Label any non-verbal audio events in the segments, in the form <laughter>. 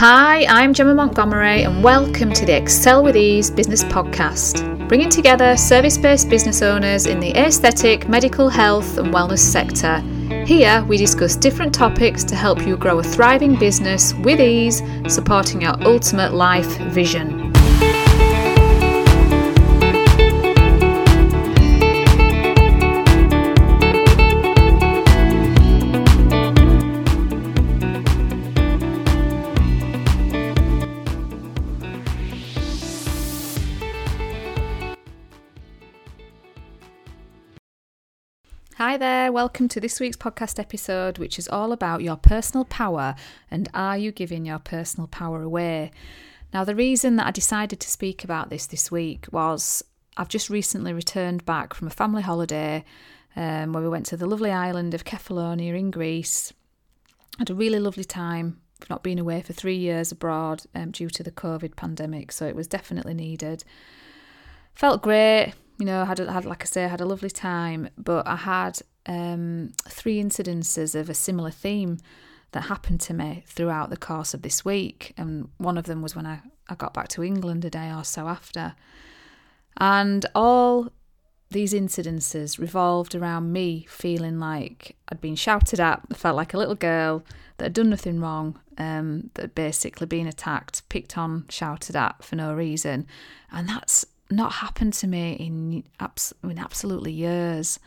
Hi, I'm Gemma Montgomery, and welcome to the Excel with Ease business podcast, bringing together service based business owners in the aesthetic, medical health, and wellness sector. Here, we discuss different topics to help you grow a thriving business with ease, supporting your ultimate life vision. Hi there, welcome to this week's podcast episode, which is all about your personal power and are you giving your personal power away? Now, the reason that I decided to speak about this this week was I've just recently returned back from a family holiday um, where we went to the lovely island of Kefalonia in Greece. Had a really lovely time. I've not been away for three years abroad um, due to the COVID pandemic, so it was definitely needed. Felt great, you know, had, had like I say, I had a lovely time, but I had um, three incidences of a similar theme that happened to me throughout the course of this week. And one of them was when I, I got back to England a day or so after. And all these incidences revolved around me feeling like I'd been shouted at, I felt like a little girl that had done nothing wrong, um, that had basically been attacked, picked on, shouted at for no reason. And that's not happened to me in, abs- in absolutely years.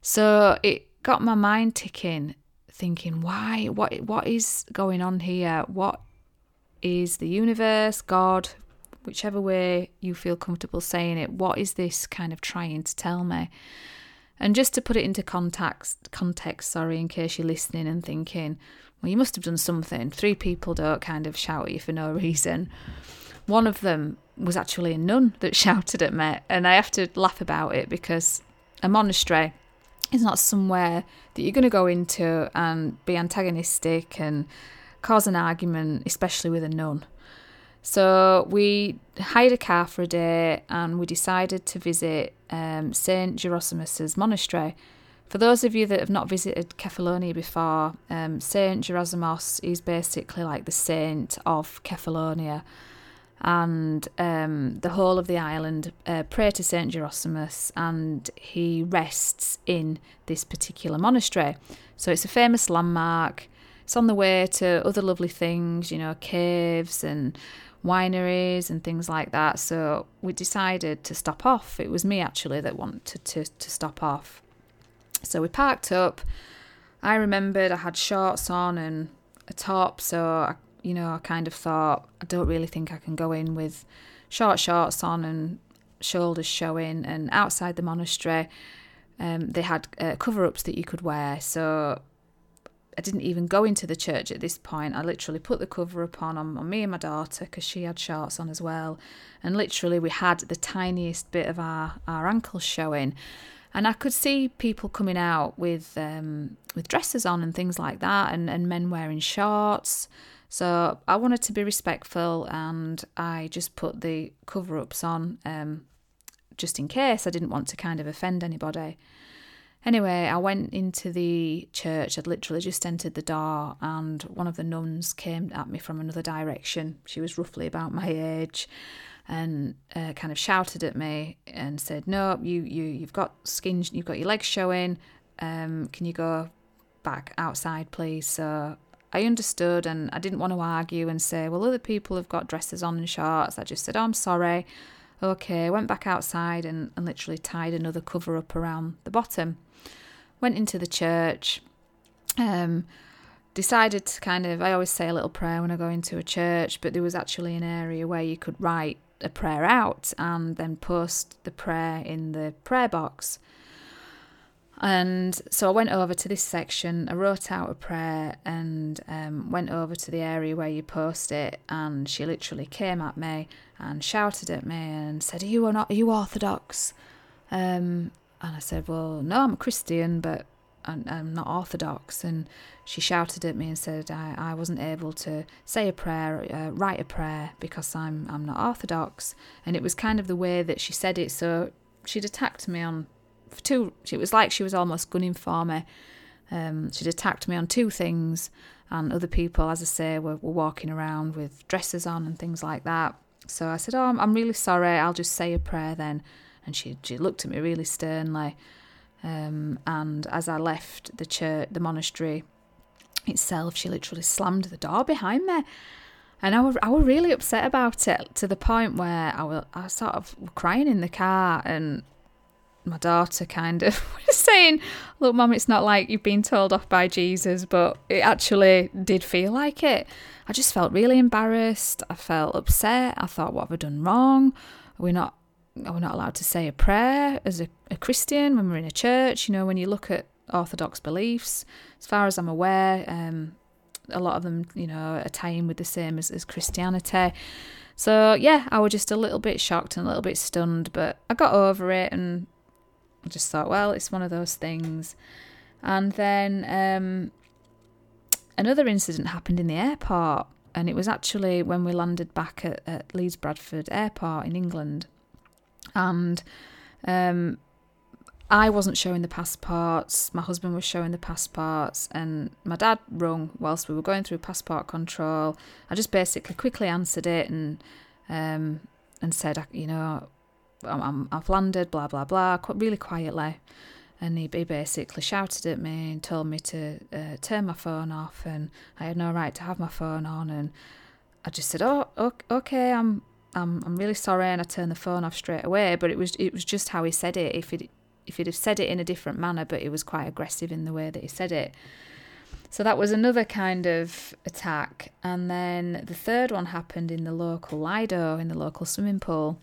So it got my mind ticking, thinking, why? What? What is going on here? What is the universe, God, whichever way you feel comfortable saying it? What is this kind of trying to tell me? And just to put it into context, context, sorry, in case you're listening and thinking, well, you must have done something. Three people don't kind of shout at you for no <laughs> reason. One of them was actually a nun that <laughs> shouted at me, and I have to laugh about it because a monastery is not somewhere that you're going to go into and be antagonistic and cause an argument, especially with a nun. So we hired a car for a day and we decided to visit um, Saint Gerasimos' monastery. For those of you that have not visited Kefalonia before, um, Saint Gerasimos is basically like the saint of Kefalonia and um, the whole of the island uh, pray to Saint Gerasimos, and he rests in this particular monastery. So it's a famous landmark. It's on the way to other lovely things, you know, caves and wineries and things like that. So we decided to stop off. It was me actually that wanted to, to stop off. So we parked up. I remembered I had shorts on and a top, so I you know, I kind of thought, I don't really think I can go in with short shorts on and shoulders showing. And outside the monastery, um, they had uh, cover ups that you could wear. So I didn't even go into the church at this point. I literally put the cover up on, on, on me and my daughter because she had shorts on as well. And literally, we had the tiniest bit of our, our ankles showing. And I could see people coming out with um, with dresses on and things like that, and, and men wearing shorts. So I wanted to be respectful and I just put the cover ups on um, just in case I didn't want to kind of offend anybody. Anyway, I went into the church. I'd literally just entered the door, and one of the nuns came at me from another direction. She was roughly about my age, and uh, kind of shouted at me and said, "No, you you you've got skin, you've got your legs showing. Um, can you go back outside, please?" So I understood and I didn't want to argue and say, well, other people have got dresses on and shorts. I just said, oh, I'm sorry. Okay, went back outside and, and literally tied another cover up around the bottom. Went into the church. Um, decided to kind of, I always say a little prayer when I go into a church, but there was actually an area where you could write a prayer out and then post the prayer in the prayer box. And so I went over to this section, I wrote out a prayer and um, went over to the area where you post it. And she literally came at me and shouted at me and said, Are you, not, are you Orthodox? Um, and I said, Well, no, I'm a Christian, but I'm, I'm not Orthodox. And she shouted at me and said, I, I wasn't able to say a prayer, uh, write a prayer because I'm, I'm not Orthodox. And it was kind of the way that she said it. So she'd attacked me on two. It was like she was almost gunning for me. Um, she'd attacked me on two things, and other people, as I say, were, were walking around with dresses on and things like that. So I said, "Oh, I'm, I'm really sorry. I'll just say a prayer then." And she she looked at me really sternly. Um, and as I left the church, the monastery itself, she literally slammed the door behind me. And I was, I was really upset about it to the point where I was, I was sort of crying in the car and my daughter kind of <laughs> was saying, Look, mum, it's not like you've been told off by Jesus, but it actually did feel like it. I just felt really embarrassed. I felt upset. I thought, What have I done wrong? Are we not are we not allowed to say a prayer as a, a Christian when we're in a church? You know, when you look at Orthodox beliefs, as far as I'm aware, um, a lot of them, you know, are tying with the same as, as Christianity. So yeah, I was just a little bit shocked and a little bit stunned, but I got over it and I just thought, well, it's one of those things. And then um, another incident happened in the airport, and it was actually when we landed back at, at Leeds Bradford Airport in England. And um, I wasn't showing the passports, my husband was showing the passports, and my dad rung whilst we were going through passport control. I just basically quickly answered it and um, and said, you know, I'm, I've landed, blah, blah, blah, really quietly. And he, he basically shouted at me and told me to uh, turn my phone off, and I had no right to have my phone on. And I just said, "Oh, okay, I'm, I'm, I'm really sorry," and I turned the phone off straight away. But it was, it was just how he said it. If it, if he'd have said it in a different manner, but it was quite aggressive in the way that he said it. So that was another kind of attack. And then the third one happened in the local Lido, in the local swimming pool.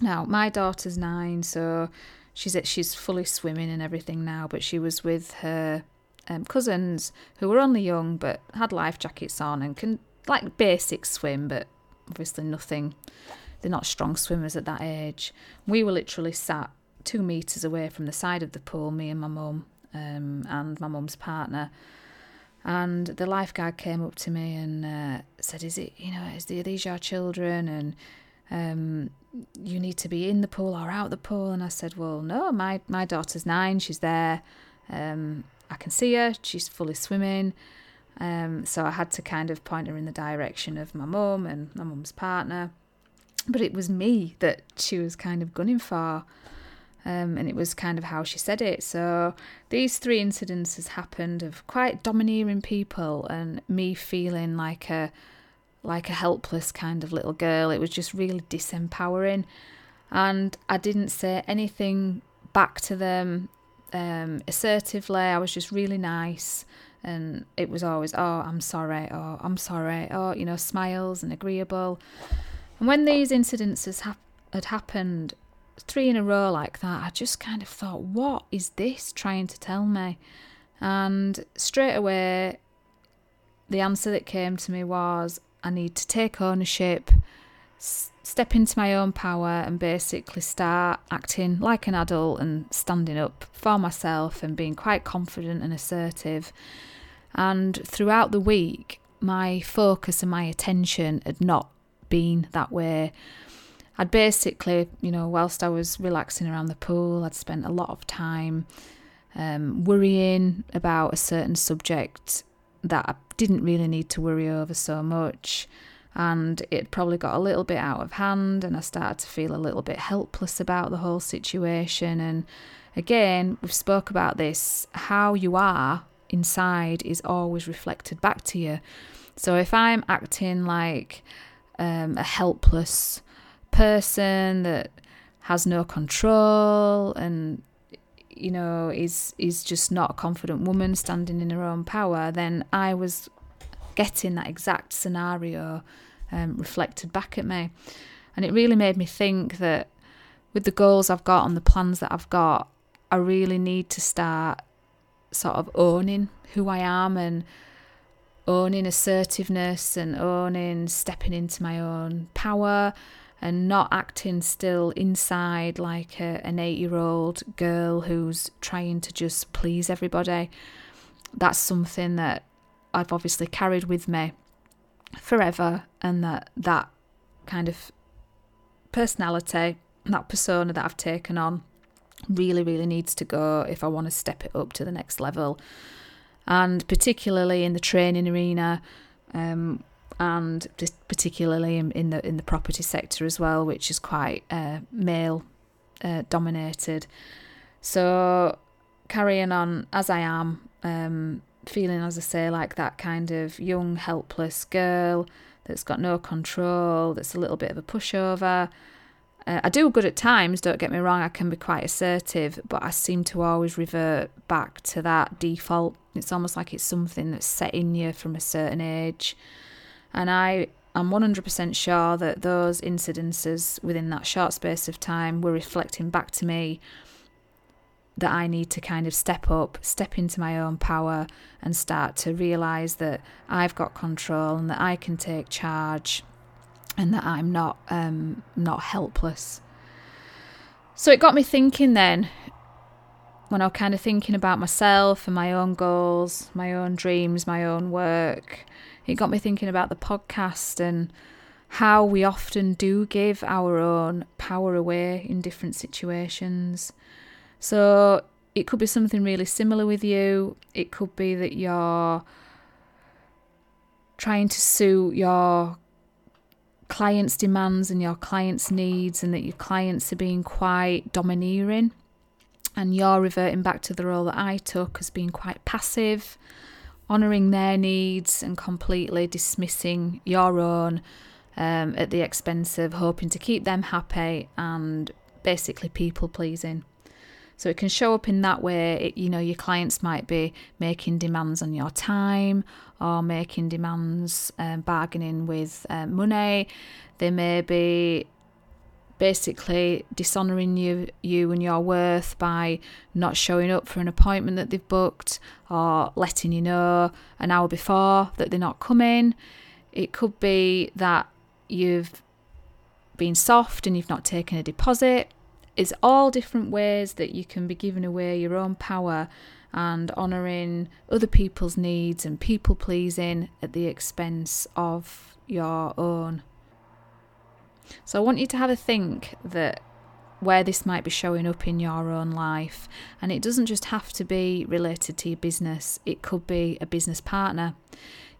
Now, my daughter's nine, so she's she's fully swimming and everything now, but she was with her um, cousins who were only young but had life jackets on and can like basic swim, but obviously nothing. They're not strong swimmers at that age. We were literally sat two meters away from the side of the pool, me and my mum um, and my mum's partner. And the lifeguard came up to me and uh, said, "Is it you know? Is the, are these your children?" And um, you need to be in the pool or out the pool. And I said, well, no, my, my daughter's nine. She's there. Um, I can see her. She's fully swimming. Um, so I had to kind of point her in the direction of my mum and my mum's partner. But it was me that she was kind of gunning for. Um, and it was kind of how she said it. So these three incidents has happened of quite domineering people and me feeling like a like a helpless kind of little girl. It was just really disempowering. And I didn't say anything back to them um, assertively. I was just really nice. And it was always, oh, I'm sorry, oh, I'm sorry, oh, you know, smiles and agreeable. And when these incidences ha- had happened, three in a row like that, I just kind of thought, what is this trying to tell me? And straight away, the answer that came to me was, I need to take ownership, s- step into my own power, and basically start acting like an adult and standing up for myself and being quite confident and assertive. And throughout the week, my focus and my attention had not been that way. I'd basically, you know, whilst I was relaxing around the pool, I'd spent a lot of time um, worrying about a certain subject that I didn't really need to worry over so much. And it probably got a little bit out of hand, and I started to feel a little bit helpless about the whole situation. And again, we've spoke about this how you are inside is always reflected back to you. So if I'm acting like um, a helpless person that has no control and you know, is is just not a confident woman standing in her own power, then I was getting that exact scenario um, reflected back at me, and it really made me think that with the goals I've got and the plans that I've got, I really need to start sort of owning who I am and owning assertiveness and owning stepping into my own power and not acting still inside like a, an eight year old girl who's trying to just please everybody. That's something that I've obviously carried with me forever, and that that kind of personality, that persona that I've taken on, really, really needs to go if I want to step it up to the next level. and particularly in the training arena, um, and particularly in, in, the in the property sector as well, which is quite uh, male uh, dominated. So carrying on as I am, um, feeling as I say like that kind of young helpless girl that's got no control, that's a little bit of a pushover. Uh, I do good at times, don't get me wrong, I can be quite assertive, but I seem to always revert back to that default. It's almost like it's something that's set in you from a certain age. And I am 100% sure that those incidences within that short space of time were reflecting back to me that I need to kind of step up, step into my own power, and start to realize that I've got control and that I can take charge and that I'm not um, not helpless. So it got me thinking then when I was kind of thinking about myself and my own goals, my own dreams, my own work, it got me thinking about the podcast and how we often do give our own power away in different situations. So it could be something really similar with you. It could be that you're trying to suit your clients' demands and your clients' needs, and that your clients are being quite domineering, and you're reverting back to the role that I took as being quite passive honouring their needs and completely dismissing your own um, at the expense of hoping to keep them happy and basically people pleasing. So it can show up in that way. It, you know, your clients might be making demands on your time or making demands, um, bargaining with uh, money. They may be basically dishonoring you you and your worth by not showing up for an appointment that they've booked or letting you know an hour before that they're not coming. It could be that you've been soft and you've not taken a deposit. It's all different ways that you can be giving away your own power and honouring other people's needs and people pleasing at the expense of your own so I want you to have a think that where this might be showing up in your own life. And it doesn't just have to be related to your business, it could be a business partner.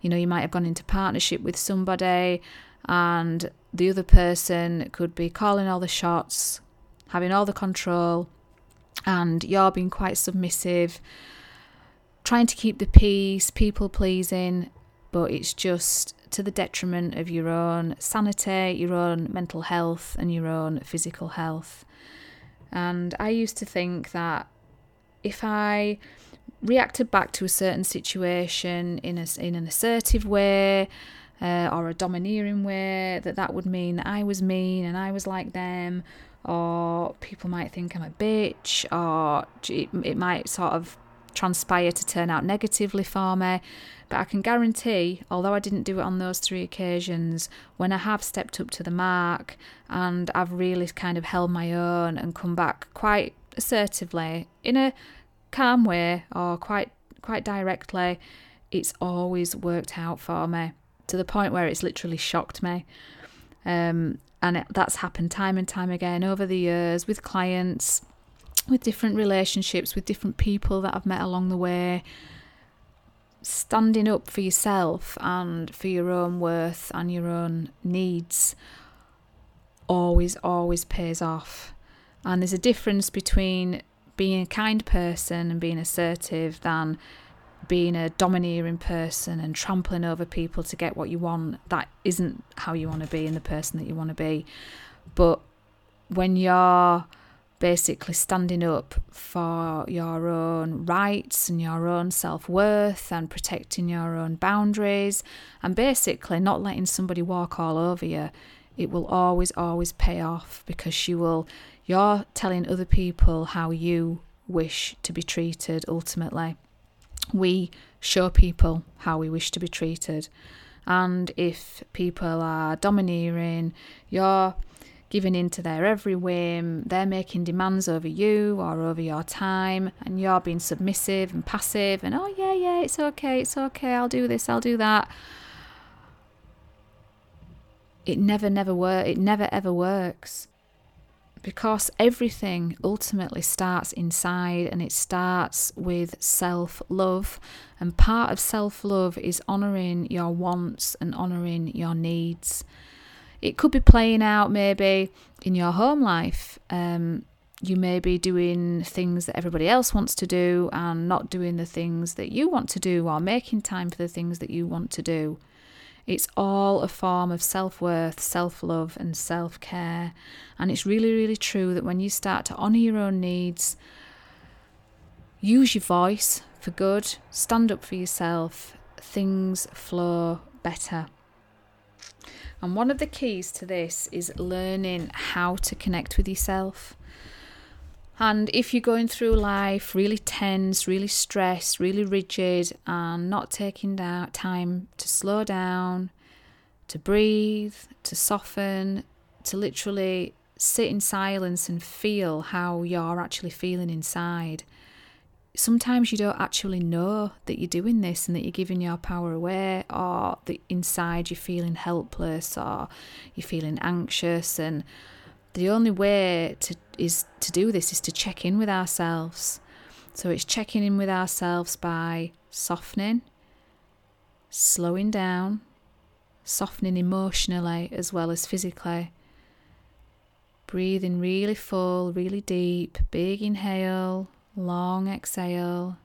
You know, you might have gone into partnership with somebody, and the other person could be calling all the shots, having all the control, and you're being quite submissive, trying to keep the peace, people pleasing, but it's just to the detriment of your own sanity, your own mental health, and your own physical health. And I used to think that if I reacted back to a certain situation in a, in an assertive way uh, or a domineering way, that that would mean I was mean and I was like them, or people might think I'm a bitch, or it, it might sort of transpire to turn out negatively for me. But I can guarantee, although I didn't do it on those three occasions, when I have stepped up to the mark and I've really kind of held my own and come back quite assertively in a calm way or quite quite directly, it's always worked out for me to the point where it's literally shocked me. Um, and it, that's happened time and time again over the years with clients, with different relationships, with different people that I've met along the way standing up for yourself and for your own worth and your own needs always, always pays off. And there's a difference between being a kind person and being assertive than being a domineering person and trampling over people to get what you want. That isn't how you want to be and the person that you want to be. But when you're basically standing up for your own rights and your own self worth and protecting your own boundaries and basically not letting somebody walk all over you, it will always, always pay off because you will, you're telling other people how you wish to be treated ultimately. We show people how we wish to be treated. And if people are domineering, you're giving in to their every whim, they're making demands over you or over your time, and you're being submissive and passive, and oh, yeah, yeah, it's okay, it's okay, I'll do this, I'll do that. It never, never works. It never ever works. because everything ultimately starts inside and it starts with self love. And part of self love is honouring your wants and honouring your needs. It could be playing out maybe in your home life. Um, you may be doing things that everybody else wants to do and not doing the things that you want to do or making time for the things that you want to do. It's all a form of self worth, self love, and self care. And it's really, really true that when you start to honour your own needs, use your voice for good, stand up for yourself, things flow better. And one of the keys to this is learning how to connect with yourself. And if you're going through life really tense, really stressed, really rigid, and not taking time to slow down, to breathe, to soften, to literally sit in silence and feel how you're actually feeling inside. Sometimes you don't actually know that you're doing this and that you're giving your power away, or that inside you're feeling helpless or you're feeling anxious and the only way to is to do this is to check in with ourselves. So it's checking in with ourselves by softening, slowing down, softening emotionally as well as physically. Breathing really full, really deep, big inhale, long exhale,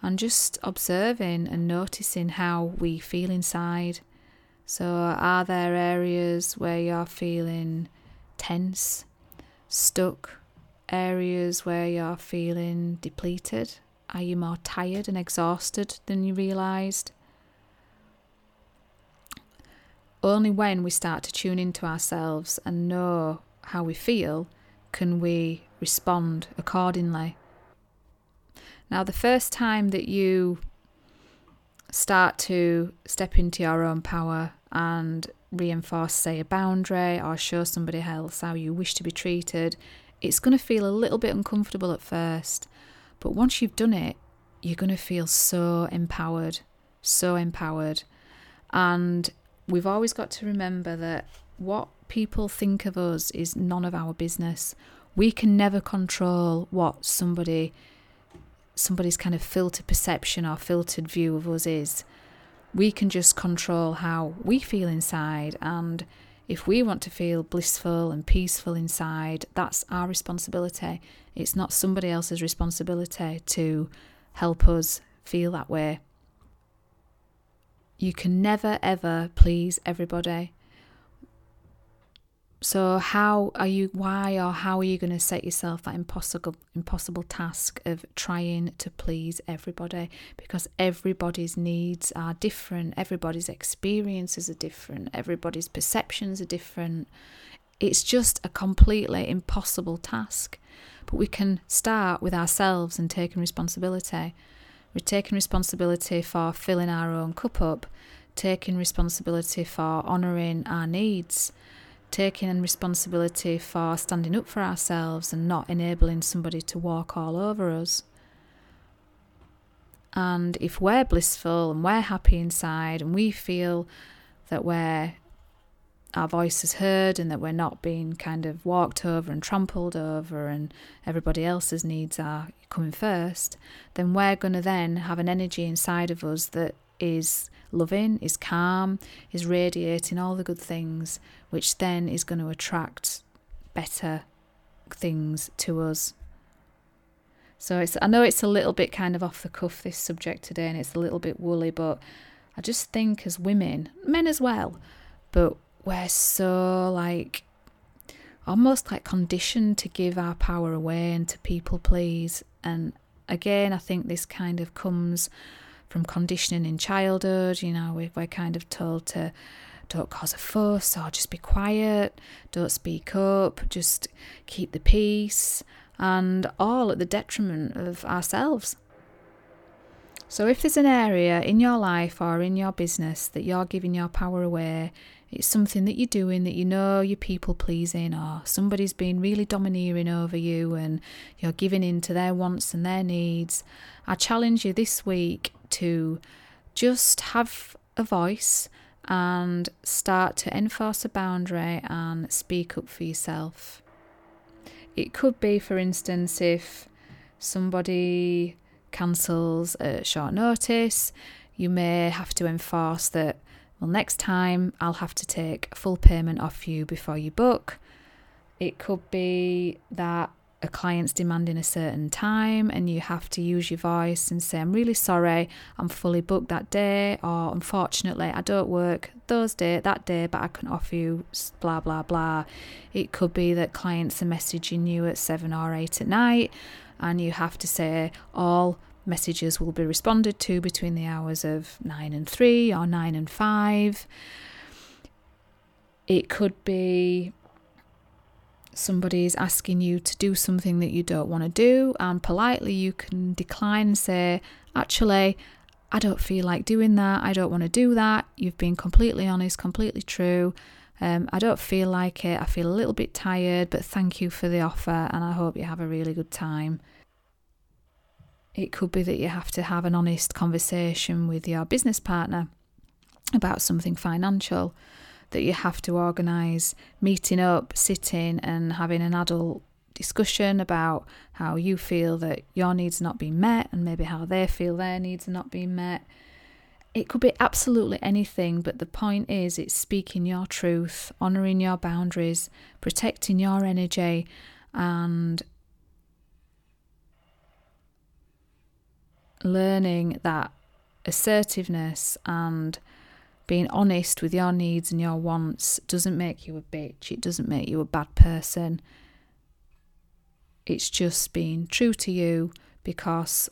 and just observing and noticing how we feel inside. So, are there areas where you're feeling tense, stuck, areas where you're feeling depleted? Are you more tired and exhausted than you realised? Only when we start to tune into ourselves and know how we feel can we respond accordingly. Now, the first time that you start to step into your own power and reinforce, say, a boundary or show somebody else how you wish to be treated, it's going to feel a little bit uncomfortable at first. But once you've done it, you're going to feel so empowered, so empowered. And we've always got to remember that what people think of us is none of our business. We can never control what somebody somebody's kind of filtered perception or filtered view of us is. We can just control how we feel inside, and if we want to feel blissful and peaceful inside, that's our responsibility. It's not somebody else's responsibility to help us feel that way. You can never ever please everybody. So how are you why or how are you going to set yourself that impossible impossible task of trying to please everybody because everybody's needs are different, everybody's experiences are different, everybody's perceptions are different. It's just a completely impossible task. But we can start with ourselves and taking responsibility. We're taking responsibility for filling our own cup up, taking responsibility for honouring our needs taking responsibility for standing up for ourselves and not enabling somebody to walk all over us. And if we're blissful and we're happy inside and we feel that we're our voice is heard and that we're not being kind of walked over and trampled over and everybody else's needs are coming first, then we're going to then have an energy inside of us that is loving, is calm, is radiating all the good things, which then is going to attract better things to us. So it's I know it's a little bit kind of off the cuff this subject today and it's a little bit woolly, but I just think as women, men as well, but we're so like almost like conditioned to give our power away and to people please. And again, I think this kind of comes from conditioning in childhood. You know, we, we're kind of told to don't cause a fuss or just be quiet, don't speak up, just keep the peace, and all at the detriment of ourselves. So, if there's an area in your life or in your business that you're giving your power away, it's something that you're doing that you know you're people pleasing, or somebody's been really domineering over you and you're giving in to their wants and their needs, I challenge you this week to just have a voice and start to enforce a boundary and speak up for yourself. It could be, for instance, if somebody cancels at short notice, you may have to enforce that, well, next time I'll have to take full payment off you before you book. It could be that a client's demanding a certain time and you have to use your voice and say, I'm really sorry, I'm fully booked that day, or unfortunately, I don't work those day, that day, but I can offer you blah, blah, blah. It could be that clients are messaging you at seven or eight at night and you have to say, all messages will be responded to between the hours of nine and three or nine and five. It could be somebody is asking you to do something that you don't want to do, and politely you can decline and say, Actually, I don't feel like doing that. I don't want to do that. You've been completely honest, completely true. Um, I don't feel like it. I feel a little bit tired, but thank you for the offer, and I hope you have a really good time. It could be that you have to have an honest conversation with your business partner about something financial that you have to organise meeting up, sitting, and having an adult discussion about how you feel that your needs are not being met and maybe how they feel their needs are not being met. It could be absolutely anything, but the point is it's speaking your truth, honouring your boundaries, protecting your energy, and learning that assertiveness and being honest with your needs and your wants doesn't make you a bitch, it doesn't make you a bad person. It's just being true to you because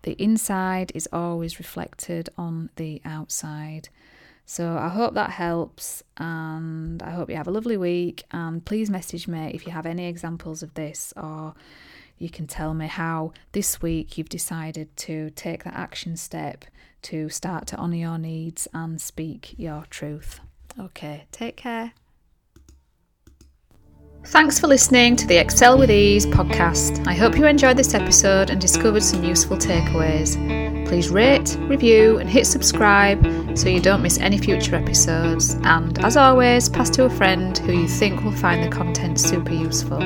the inside is always reflected on the outside. So I hope that helps and I hope you have a lovely week and please message me if you have any examples of this or you can tell me how this week you've decided to take that action step to start to honour your needs and speak your truth. Okay, take care. Thanks for listening to the Excel with Ease podcast. I hope you enjoyed this episode and discovered some useful takeaways. Please rate, review, and hit subscribe so you don't miss any future episodes. And as always, pass to a friend who you think will find the content super useful.